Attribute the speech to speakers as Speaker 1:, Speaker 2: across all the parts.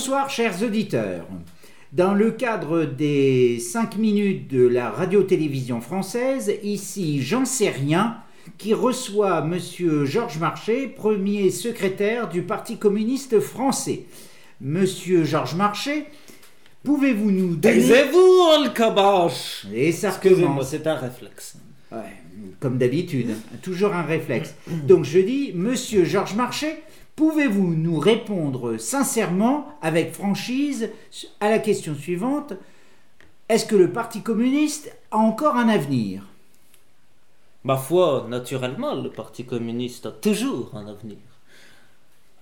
Speaker 1: Bonsoir chers auditeurs. Dans le cadre des 5 minutes de la radio-télévision française, ici Jean rien qui reçoit Monsieur Georges Marché, premier secrétaire du Parti communiste français. Monsieur Georges Marché, pouvez-vous nous donner...
Speaker 2: Taisez-vous, Alcabache
Speaker 1: Et ça
Speaker 2: Excusez-moi,
Speaker 1: recommence.
Speaker 2: c'est un réflexe.
Speaker 1: Ouais, comme d'habitude, toujours un réflexe. Donc je dis, Monsieur Georges Marché, pouvez-vous nous répondre sincèrement, avec franchise, à la question suivante Est-ce que le Parti communiste a encore un avenir?
Speaker 2: Ma foi, naturellement, le Parti communiste a toujours un avenir.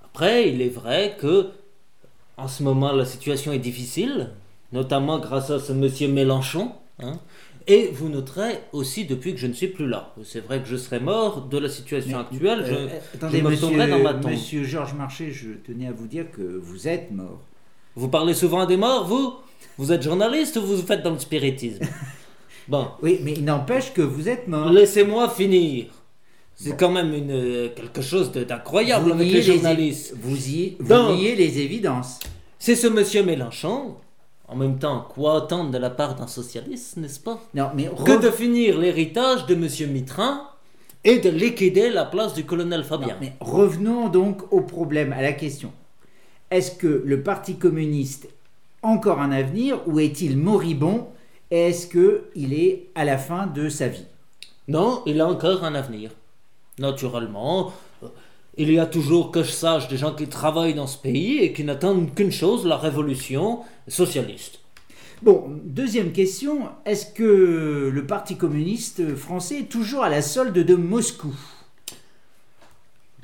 Speaker 2: Après, il est vrai que, en ce moment, la situation est difficile, notamment grâce à ce monsieur Mélenchon. hein. Et vous noterez aussi depuis que je ne suis plus là. C'est vrai que je serais mort de la situation actuelle. Je,
Speaker 1: Euh,
Speaker 2: je
Speaker 1: attendez,
Speaker 2: me
Speaker 1: monsieur,
Speaker 2: dans ma tombe.
Speaker 1: monsieur Georges Marché, je tenais à vous dire que vous êtes mort.
Speaker 2: Vous parlez souvent des morts, vous? Vous êtes journaliste ou vous faites dans le spiritisme? Bon,
Speaker 1: Oui, mais il n'empêche que vous êtes mort.
Speaker 2: laissez-moi finir. C'est quand même une, euh, quelque chose d'incroyable
Speaker 1: Vous
Speaker 2: avec les journalistes.
Speaker 1: Vous, y, vous niez les évidences.
Speaker 2: C'est ce monsieur Mélenchon. En même temps, quoi attendre de la part d'un socialiste, n'est-ce pas?
Speaker 1: Non, mais
Speaker 2: Que
Speaker 1: re-
Speaker 2: de finir l'héritage de monsieur Mitrin et de liquider la place du colonel
Speaker 1: Non,
Speaker 2: Fabien.
Speaker 1: mais revenons donc au problème, à la question. Est-ce que le Parti communiste a encore un avenir ou est-il moribond? Et Est-ce qu'il est à la fin de sa vie?
Speaker 2: Non, il a encore un avenir. Naturellement, il y a toujours, que je sache, des gens qui travaillent dans ce pays et qui n'attendent qu'une chose, la révolution socialiste.
Speaker 1: Bon, deuxième question. Est-ce que le Parti communiste français est toujours à la solde de Moscou?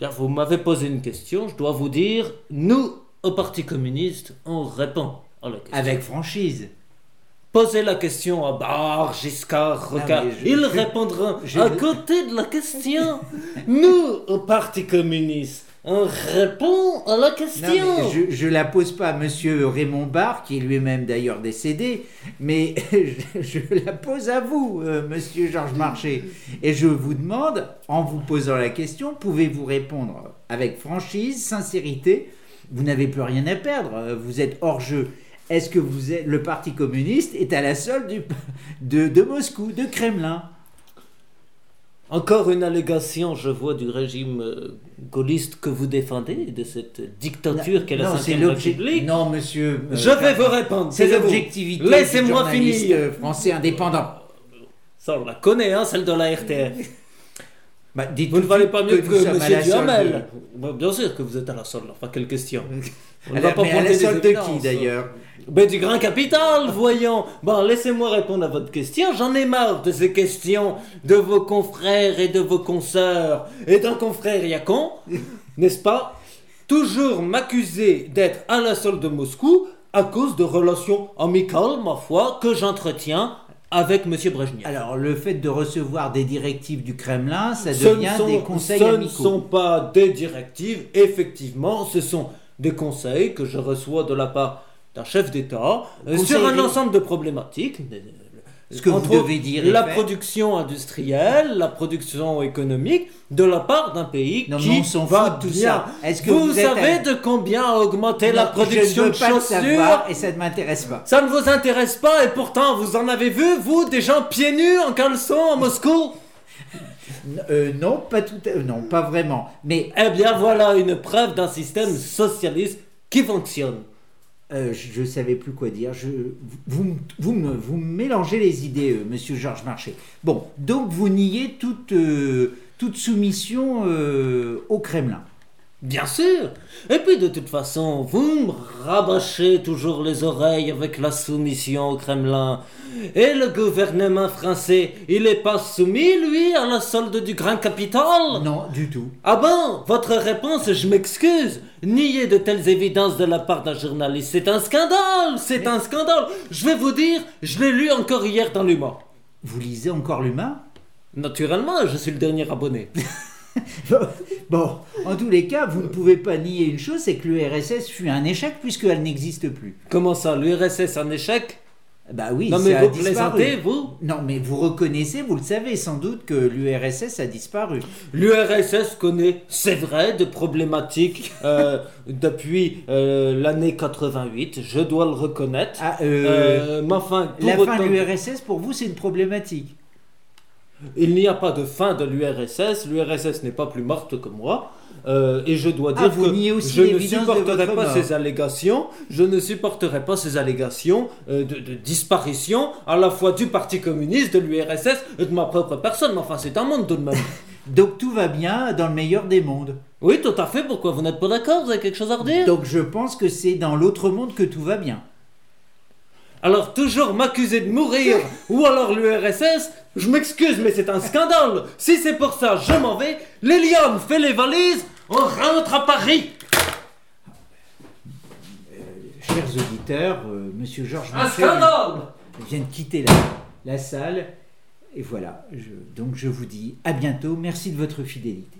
Speaker 2: Vous m'avez posé une question, je dois vous dire, nous, au Parti communiste, on répond à la question.
Speaker 1: Avec franchise.
Speaker 2: Posez la question à Bar, Giscard,
Speaker 1: Non,
Speaker 2: Rocard.
Speaker 1: je-
Speaker 2: Ils
Speaker 1: je-
Speaker 2: répondront
Speaker 1: je-
Speaker 2: à côté de la question. Nous, au Parti communiste, on répond à la
Speaker 1: Non,
Speaker 2: question.
Speaker 1: mais je, je la pose pas à Monsieur Raymond Barre, qui est lui-même d'ailleurs décédé, mais je, je la pose à vous, euh, Monsieur Georges Marché. Et je vous demande, en vous posant la question, pouvez-vous répondre avec franchise, sincérité? Vous n'avez plus rien à perdre, euh, vous êtes hors jeu. Est-ce que vous êtes, le Parti communiste est à la solde du- de, de Moscou, de Kremlin?
Speaker 2: Encore une allégation, je vois, du régime euh, gaulliste que vous défendez, de cette dictature qu'est la
Speaker 1: Non, c'est
Speaker 2: 5
Speaker 1: l'objet-
Speaker 2: République.
Speaker 1: Non, Monsieur. euh,
Speaker 2: Je vais vous répondre.
Speaker 1: C'est l'objectivité.
Speaker 2: Laissez-moi finir.
Speaker 1: Français indépendant.
Speaker 2: Ça, on la connaît, hein, celle de la RTF.
Speaker 1: Bah, dites
Speaker 2: Vous ne valez pas mieux que,
Speaker 1: à
Speaker 2: M. Duhamel. Bah, bien sûr que vous êtes à la solde, enfin, quelle question. On ne va pas
Speaker 1: mais à la solde de qui d'ailleurs
Speaker 2: Ben, du grand capital, voyons. Bon, laissez-moi répondre à votre question. J'en ai marre de ces questions de vos confrères et de vos consoeurs. Et d'un confrère Yacon, n'est-ce pas? Toujours m'accuser d'être à la solde de Moscou à cause de relations amicales, ma foi, que j'entretiens avec M. Brejnev.
Speaker 1: Alors, le fait de recevoir des directives du Kremlin, ça
Speaker 2: Ce ne
Speaker 1: devient
Speaker 2: sont-
Speaker 1: des conseils
Speaker 2: ce ne
Speaker 1: amicaux.
Speaker 2: sont pas des directives, effectivement, ce sont des conseils que je reçois de la part d'un chef d'État euh, sur un ensemble de problématiques.
Speaker 1: Ce que vous
Speaker 2: entre
Speaker 1: devez dire
Speaker 2: La production industrielle, la production économique, de la part d'un pays
Speaker 1: Non,
Speaker 2: qui
Speaker 1: on s'en
Speaker 2: va
Speaker 1: tout
Speaker 2: bien.
Speaker 1: ça. Est-ce que
Speaker 2: vous,
Speaker 1: vous
Speaker 2: savez de combien a augmenté la
Speaker 1: Non,
Speaker 2: production
Speaker 1: je ne veux
Speaker 2: de
Speaker 1: pas
Speaker 2: chaussures
Speaker 1: savoir et ça ne m'intéresse pas.
Speaker 2: Ça ne vous intéresse pas et pourtant vous en avez vu, vous, des gens pieds nus en caleçon à Moscou?
Speaker 1: Euh, non, pas tout, à- non, pas vraiment. Mais
Speaker 2: Eh bien voilà une preuve d'un système socialiste qui fonctionne.
Speaker 1: Euh, je ne savais plus quoi dire. Vous, vous, mélangez les idées, euh, Monsieur Georges Marché. Bon, donc vous niez toute, euh, toute soumission au Kremlin.
Speaker 2: Bien sûr. Et puis de toute façon, vous me rabâchez toujours les oreilles avec la soumission au Kremlin. Et le gouvernement français, il est pas soumis, lui, à la solde du grand capital?
Speaker 1: Non, du tout.
Speaker 2: Ah bon? Votre réponse, je m'excuse. Nier de telles évidences de la part d'un journaliste, c'est un scandale C'est un scandale Je vais vous dire, je l'ai lu encore hier dans l'humain.
Speaker 1: Vous lisez encore l'humain
Speaker 2: Naturellement, je suis le dernier abonné.
Speaker 1: Bon, en tous les cas, vous ne pouvez pas nier une chose, c'est que l'URSS fut un échec puisqu'elle n'existe plus.
Speaker 2: Comment ça, l'URSS un échec?
Speaker 1: Bah oui,
Speaker 2: Non mais
Speaker 1: a
Speaker 2: vous
Speaker 1: disparu.
Speaker 2: plaisantez, vous?
Speaker 1: Non, mais vous reconnaissez, vous le savez sans doute que l'URSS a disparu.
Speaker 2: L'URSS connaît, c'est vrai, des problématiques euh, depuis euh, l'année 88, je dois le reconnaître.
Speaker 1: Ah, euh,
Speaker 2: Euh, mais enfin, pour
Speaker 1: la fin
Speaker 2: autant-
Speaker 1: de l'URSS, pour vous, c'est une problématique.
Speaker 2: Il n'y a pas de fin de l'URSS, l'URSS n'est pas plus morte que moi. euh, et je dois
Speaker 1: Ah,
Speaker 2: dire que je ne supporterai pas
Speaker 1: mort.
Speaker 2: ces allégations, je ne supporterai pas ces allégations euh, de, de disparition à la fois du Parti communiste, de l'URSS et de ma propre personne. Mais enfin, c'est un monde tout de même.
Speaker 1: Donc tout va bien dans le meilleur des mondes.
Speaker 2: oui, tout à fait. Pourquoi vous n'êtes pas d'accord? Vous avez quelque chose à redire?
Speaker 1: Donc je pense que c'est dans l'autre monde que tout va bien.
Speaker 2: Alors toujours m'accuser de mourir ou alors l'URSS, je m'excuse mais c'est un scandale. Si c'est pour ça, je m'en vais. Liliane fait les valises, on rentre à Paris.
Speaker 1: Chers auditeurs, euh, Monsieur Georges
Speaker 2: Un
Speaker 1: Marchais
Speaker 2: scandale.
Speaker 1: vient de quitter la, la salle. Et voilà, je- donc je vous dis à bientôt. Merci de votre fidélité.